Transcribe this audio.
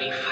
ready for